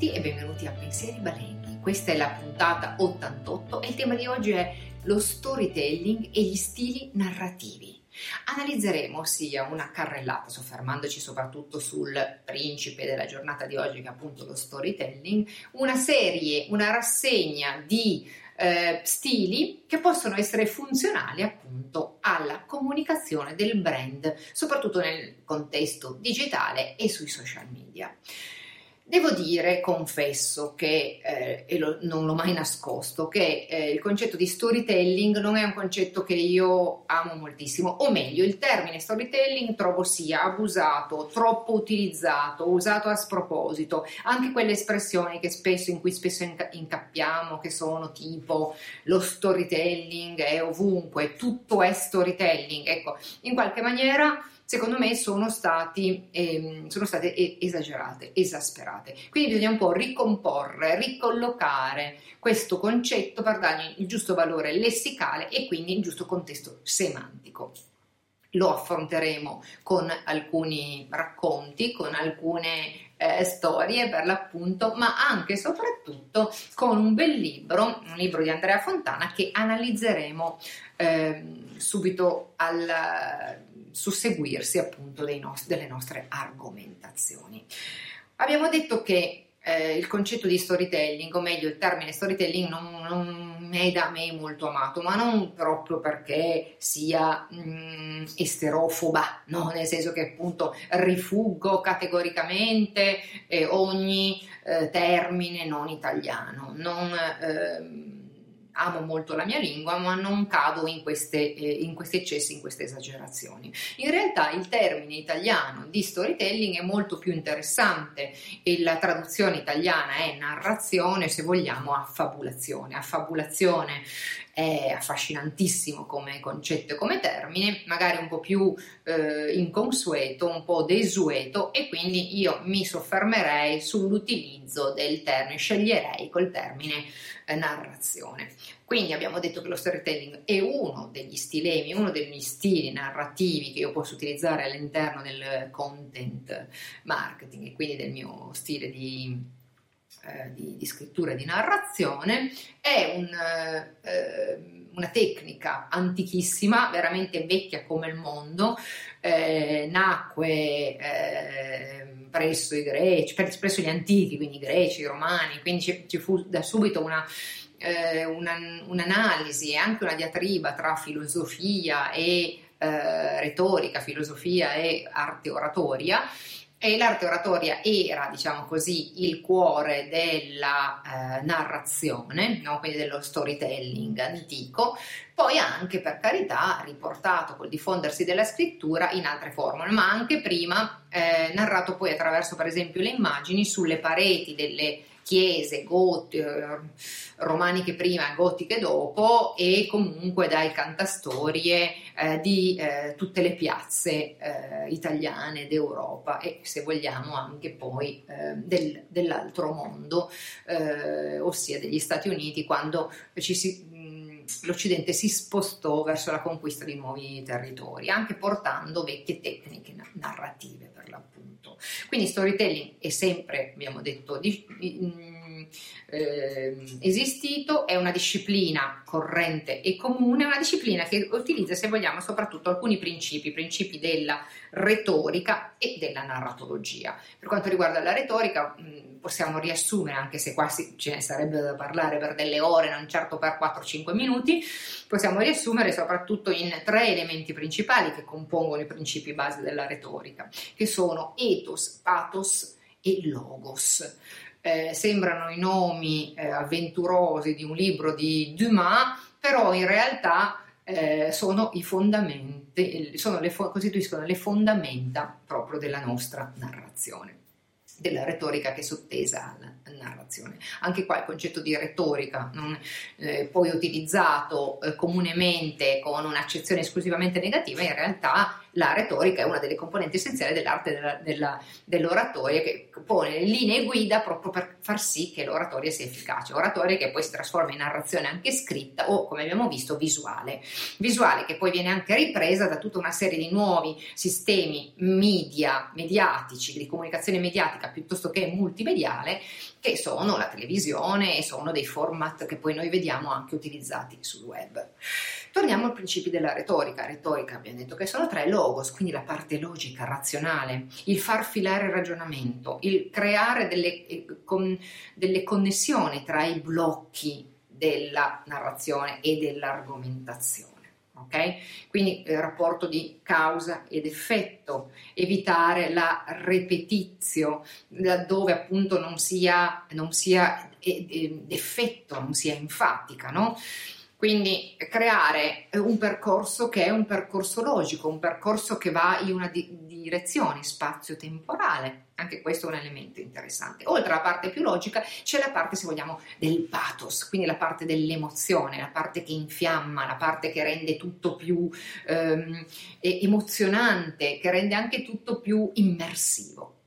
tutti e benvenuti a Pensieri Balenghi. Questa è la puntata 88 e il tema di oggi è lo storytelling e gli stili narrativi. Analizzeremo sia una carrellata, soffermandoci soprattutto sul principe della giornata di oggi, che è appunto lo storytelling, una serie, una rassegna di eh, stili che possono essere funzionali appunto alla comunicazione del brand, soprattutto nel contesto digitale e sui social media. Devo dire, confesso che, eh, e lo, non l'ho mai nascosto, che eh, il concetto di storytelling non è un concetto che io amo moltissimo, o meglio, il termine storytelling trovo sia abusato, troppo utilizzato, usato a sproposito, anche quelle espressioni spesso, in cui spesso incappiamo, che sono tipo lo storytelling è ovunque, tutto è storytelling, ecco, in qualche maniera secondo me sono, stati, ehm, sono state esagerate, esasperate. Quindi bisogna un po' ricomporre, ricollocare questo concetto per dargli il giusto valore lessicale e quindi il giusto contesto semantico. Lo affronteremo con alcuni racconti, con alcune eh, storie per l'appunto, ma anche e soprattutto con un bel libro, un libro di Andrea Fontana che analizzeremo eh, subito al susseguirsi appunto nost- delle nostre argomentazioni. Abbiamo detto che eh, il concetto di storytelling, o meglio il termine storytelling, non, non è da me molto amato, ma non proprio perché sia mh, mm, esterofoba, no? nel senso che appunto rifuggo categoricamente eh, ogni eh, termine non italiano. Non, ehm, amo molto la mia lingua, ma non cado in, queste, eh, in questi eccessi, in queste esagerazioni. In realtà il termine italiano di storytelling è molto più interessante e la traduzione italiana è narrazione, se vogliamo, affabulazione. Affabulazione è affascinantissimo come concetto e come termine, magari un po' più eh, inconsueto, un po' desueto e quindi io mi soffermerei sull'utilizzo del termine, sceglierei col termine eh, narrazione. Quindi abbiamo detto che lo storytelling è uno degli stilemi, uno degli stili narrativi che io posso utilizzare all'interno del content marketing e quindi del mio stile di eh, di, di, scrittura e di narrazione, è un, eh, una tecnica antichissima, veramente vecchia come il mondo, eh, nacque eh, presso i greci, presso gli antichi, quindi i greci, i romani, quindi ci, ci fu da subito una, eh, una, un'analisi e anche una diatriba tra filosofia e eh, retorica, filosofia e arte oratoria e l'arte oratoria era, diciamo così, il cuore della eh, narrazione, no? quindi dello storytelling antico, poi anche per carità riportato col diffondersi della scrittura in altre formule, ma anche prima eh, narrato poi attraverso per esempio le immagini sulle pareti delle chiese got- eh, romaniche prima gotiche dopo e comunque dai cantastorie eh, di eh, tutte le piazze eh, italiane d'Europa e se vogliamo anche poi eh, del, dell'altro mondo, eh, ossia degli Stati Uniti, quando si, mh, l'Occidente si spostò verso la conquista di nuovi territori, anche portando vecchie tecniche narrative per l'appunto. Quindi storytelling è sempre, abbiamo detto, di, di, eh, esistito, è una disciplina corrente e comune, una disciplina che utilizza, se vogliamo, soprattutto alcuni principi, principi della retorica e della narratologia. Per quanto riguarda la retorica, possiamo riassumere, anche se quasi ce ne sarebbe da parlare per delle ore, non certo per 4-5 minuti, possiamo riassumere soprattutto in tre elementi principali che compongono i principi base della retorica, che sono ethos, pathos e logos. Eh, sembrano i nomi eh, avventurosi di un libro di Dumas, però in realtà eh, sono i fondamenti, sono le, costituiscono le fondamenta proprio della nostra narrazione della retorica che è sottesa alla narrazione. Anche qua il concetto di retorica, non, eh, poi utilizzato eh, comunemente con un'accezione esclusivamente negativa, in realtà la retorica è una delle componenti essenziali dell'arte della, della, dell'oratoria che pone linee guida proprio per far sì che l'oratoria sia efficace, oratoria che poi si trasforma in narrazione anche scritta o come abbiamo visto visuale, visuale che poi viene anche ripresa da tutta una serie di nuovi sistemi media, mediatici, di comunicazione mediatica piuttosto che multimediale che sono la televisione e sono dei format che poi noi vediamo anche utilizzati sul web. Torniamo ai principi della retorica. Retorica abbiamo detto che sono tre logos, quindi la parte logica, razionale, il far filare il ragionamento, il creare delle, eh, con, delle connessioni tra i blocchi della narrazione e dell'argomentazione. Ok? Quindi il rapporto di causa ed effetto, evitare la repetizio, laddove appunto non sia, non sia effetto, non sia enfatica, no? Quindi creare un percorso che è un percorso logico, un percorso che va in una di- direzione spazio-temporale. Anche questo è un elemento interessante. Oltre alla parte più logica c'è la parte, se vogliamo, del pathos, quindi la parte dell'emozione, la parte che infiamma, la parte che rende tutto più ehm, emozionante, che rende anche tutto più immersivo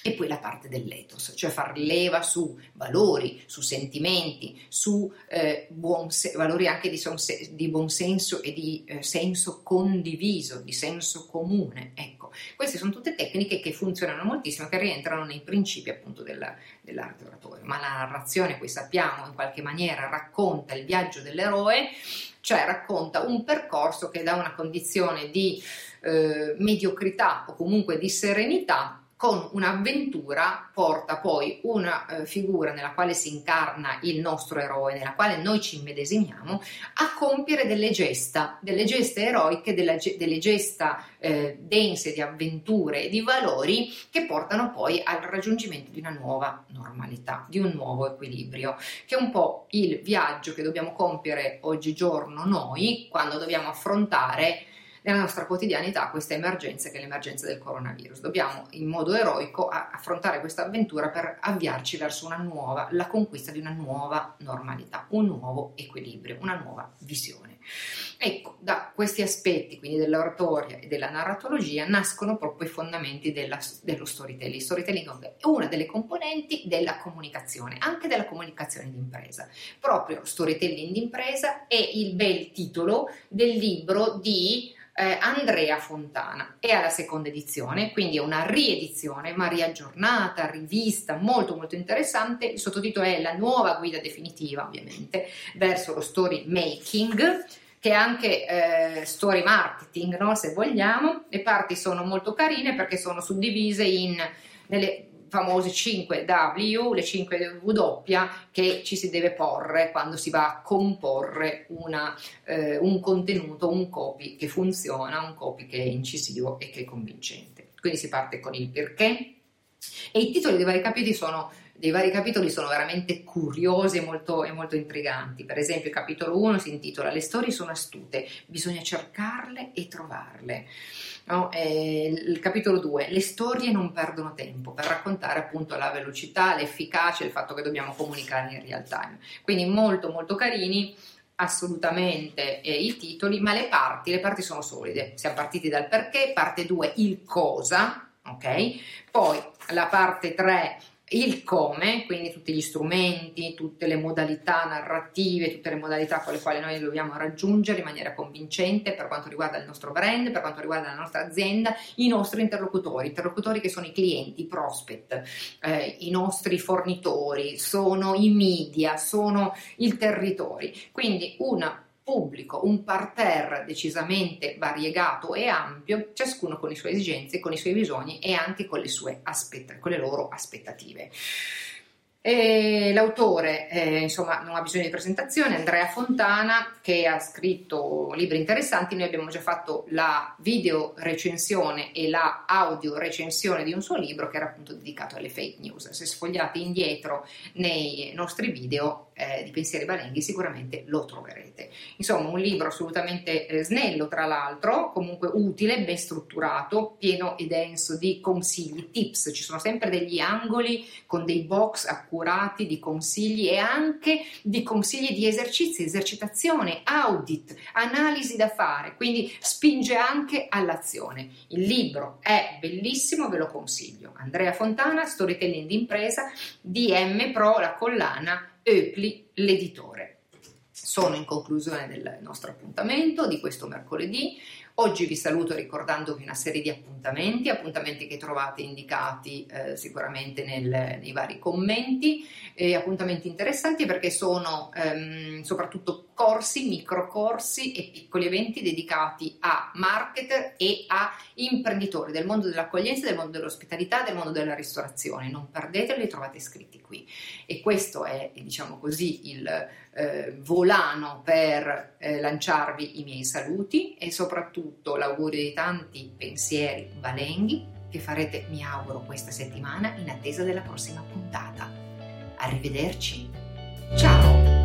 e poi la parte dell'ethos, cioè far leva su valori, su sentimenti, su eh, se- valori anche di, sonse- di buonsenso e di eh, senso condiviso, di senso comune. Ecco, queste sono tutte tecniche che funzionano moltissimo, che rientrano nei principi appunto della, dell'arte oratoria. Ma la narrazione, poi sappiamo, in qualche maniera racconta il viaggio dell'eroe, cioè racconta un percorso che da una condizione di eh, mediocrità o comunque di serenità con un'avventura porta poi una eh, figura nella quale si incarna il nostro eroe, nella quale noi ci immedesimiamo, a compiere delle gesta, delle gesta eroiche, della, delle gesta eh, dense di avventure e di valori che portano poi al raggiungimento di una nuova normalità, di un nuovo equilibrio, che è un po' il viaggio che dobbiamo compiere oggigiorno noi quando dobbiamo affrontare nella nostra quotidianità questa emergenza che è l'emergenza del coronavirus. Dobbiamo in modo eroico affrontare questa avventura per avviarci verso una nuova, la conquista di una nuova normalità, un nuovo equilibrio, una nuova visione. Ecco, da questi aspetti, quindi dell'oratoria e della narratologia, nascono proprio i fondamenti della, dello storytelling. Storytelling è una delle componenti della comunicazione, anche della comunicazione d'impresa. Proprio storytelling d'impresa è il bel titolo del libro di eh, Andrea Fontana. È alla seconda edizione, quindi è una riedizione, ma riaggiornata, rivista, molto molto interessante. Il sottotitolo è La nuova guida definitiva, ovviamente, verso lo story making che è anche eh, story marketing, no? se vogliamo. Le parti sono molto carine perché sono suddivise in nelle famose 5 W, le 5 W che ci si deve porre quando si va a comporre una, eh, un contenuto, un copy che funziona, un copy che è incisivo e che è convincente. Quindi si parte con il perché e i titoli dei vari capitoli sono dei vari capitoli sono veramente curiosi e molto, e molto, intriganti. Per esempio, il capitolo 1 si intitola Le storie sono astute, bisogna cercarle e trovarle. No? il capitolo 2, le storie non perdono tempo per raccontare appunto la velocità, l'efficacia, il fatto che dobbiamo comunicare in real time. Quindi molto molto carini assolutamente eh, i titoli, ma le parti, le parti sono solide. Siamo partiti dal perché, parte 2 il cosa, ok? Poi la parte 3 il come, quindi tutti gli strumenti, tutte le modalità narrative, tutte le modalità con le quali noi dobbiamo raggiungere in maniera convincente per quanto riguarda il nostro brand, per quanto riguarda la nostra azienda, i nostri interlocutori, interlocutori che sono i clienti, i prospect, eh, i nostri fornitori, sono i media, sono il territorio. Quindi una pubblico, un parterre decisamente variegato e ampio, ciascuno con le sue esigenze, con i suoi bisogni e anche con le, sue aspett- con le loro aspettative. E l'autore, eh, insomma, non ha bisogno di presentazione, Andrea Fontana, che ha scritto libri interessanti. Noi abbiamo già fatto la video recensione e la audio recensione di un suo libro che era appunto dedicato alle fake news. Se sfogliate indietro nei nostri video eh, di pensieri balenghi, sicuramente lo troverete. Insomma, un libro assolutamente eh, snello, tra l'altro, comunque utile, ben strutturato, pieno e denso di consigli, tips. Ci sono sempre degli angoli con dei box a accurati di consigli e anche di consigli di esercizi, esercitazione, audit, analisi da fare, quindi spinge anche all'azione. Il libro è bellissimo, ve lo consiglio. Andrea Fontana, Storytelling d'impresa, DM Pro, la collana, Eupli, l'editore. Sono in conclusione del nostro appuntamento di questo mercoledì. Oggi vi saluto ricordandovi una serie di appuntamenti, appuntamenti che trovate indicati eh, sicuramente nel, nei vari commenti, eh, appuntamenti interessanti perché sono ehm, soprattutto corsi, microcorsi e piccoli eventi dedicati a marketer e a imprenditori del mondo dell'accoglienza, del mondo dell'ospitalità, del mondo della ristorazione. Non perdeteli, li trovate iscritti qui. E questo è, diciamo così, il eh, volano per eh, lanciarvi i miei saluti e soprattutto l'augurio di tanti pensieri valenghi che farete, mi auguro, questa settimana in attesa della prossima puntata. Arrivederci. Ciao!